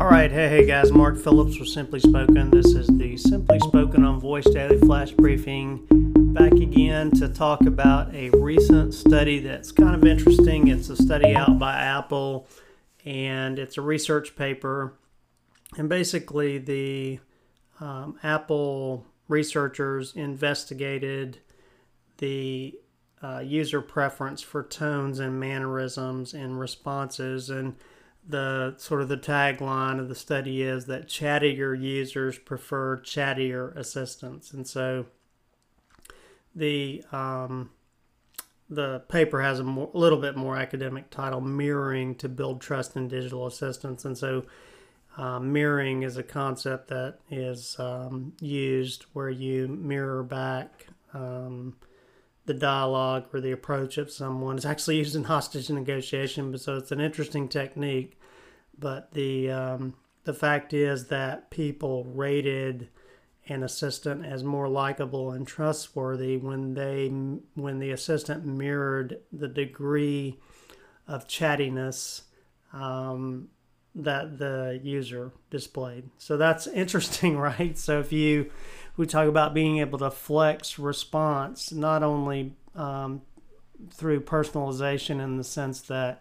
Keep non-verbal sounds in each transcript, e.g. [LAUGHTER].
All right, hey, hey guys, Mark Phillips with Simply Spoken. This is the Simply Spoken on Voice Daily Flash Briefing. Back again to talk about a recent study that's kind of interesting. It's a study out by Apple and it's a research paper. And basically, the um, Apple researchers investigated the uh, user preference for tones and mannerisms and responses and the sort of the tagline of the study is that chattier users prefer chattier assistants. And so the um, the paper has a more, little bit more academic title mirroring to build trust in digital assistants. And so uh, mirroring is a concept that is um, used where you mirror back um, the dialogue or the approach of someone. It's actually used in hostage negotiation, but so it's an interesting technique. But the um, the fact is that people rated an assistant as more likable and trustworthy when they when the assistant mirrored the degree of chattiness um, that the user displayed. So that's [LAUGHS] interesting, right? So if you we talk about being able to flex response not only um, through personalization in the sense that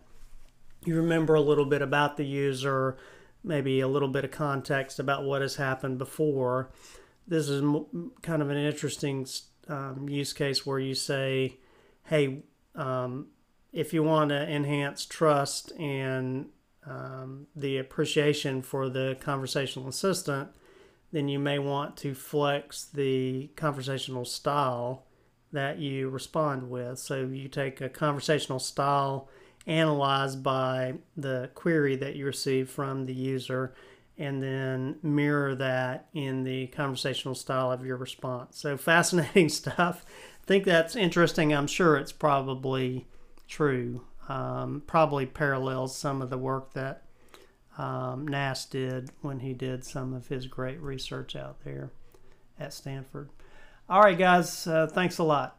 you remember a little bit about the user, maybe a little bit of context about what has happened before. This is kind of an interesting um, use case where you say, hey, um, if you want to enhance trust and um, the appreciation for the conversational assistant, then you may want to flex the conversational style that you respond with. So you take a conversational style analyzed by the query that you receive from the user and then mirror that in the conversational style of your response. So fascinating [LAUGHS] stuff. I think that's interesting. I'm sure it's probably true. Um, probably parallels some of the work that um, Nass did when he did some of his great research out there at Stanford. All right, guys, uh, thanks a lot.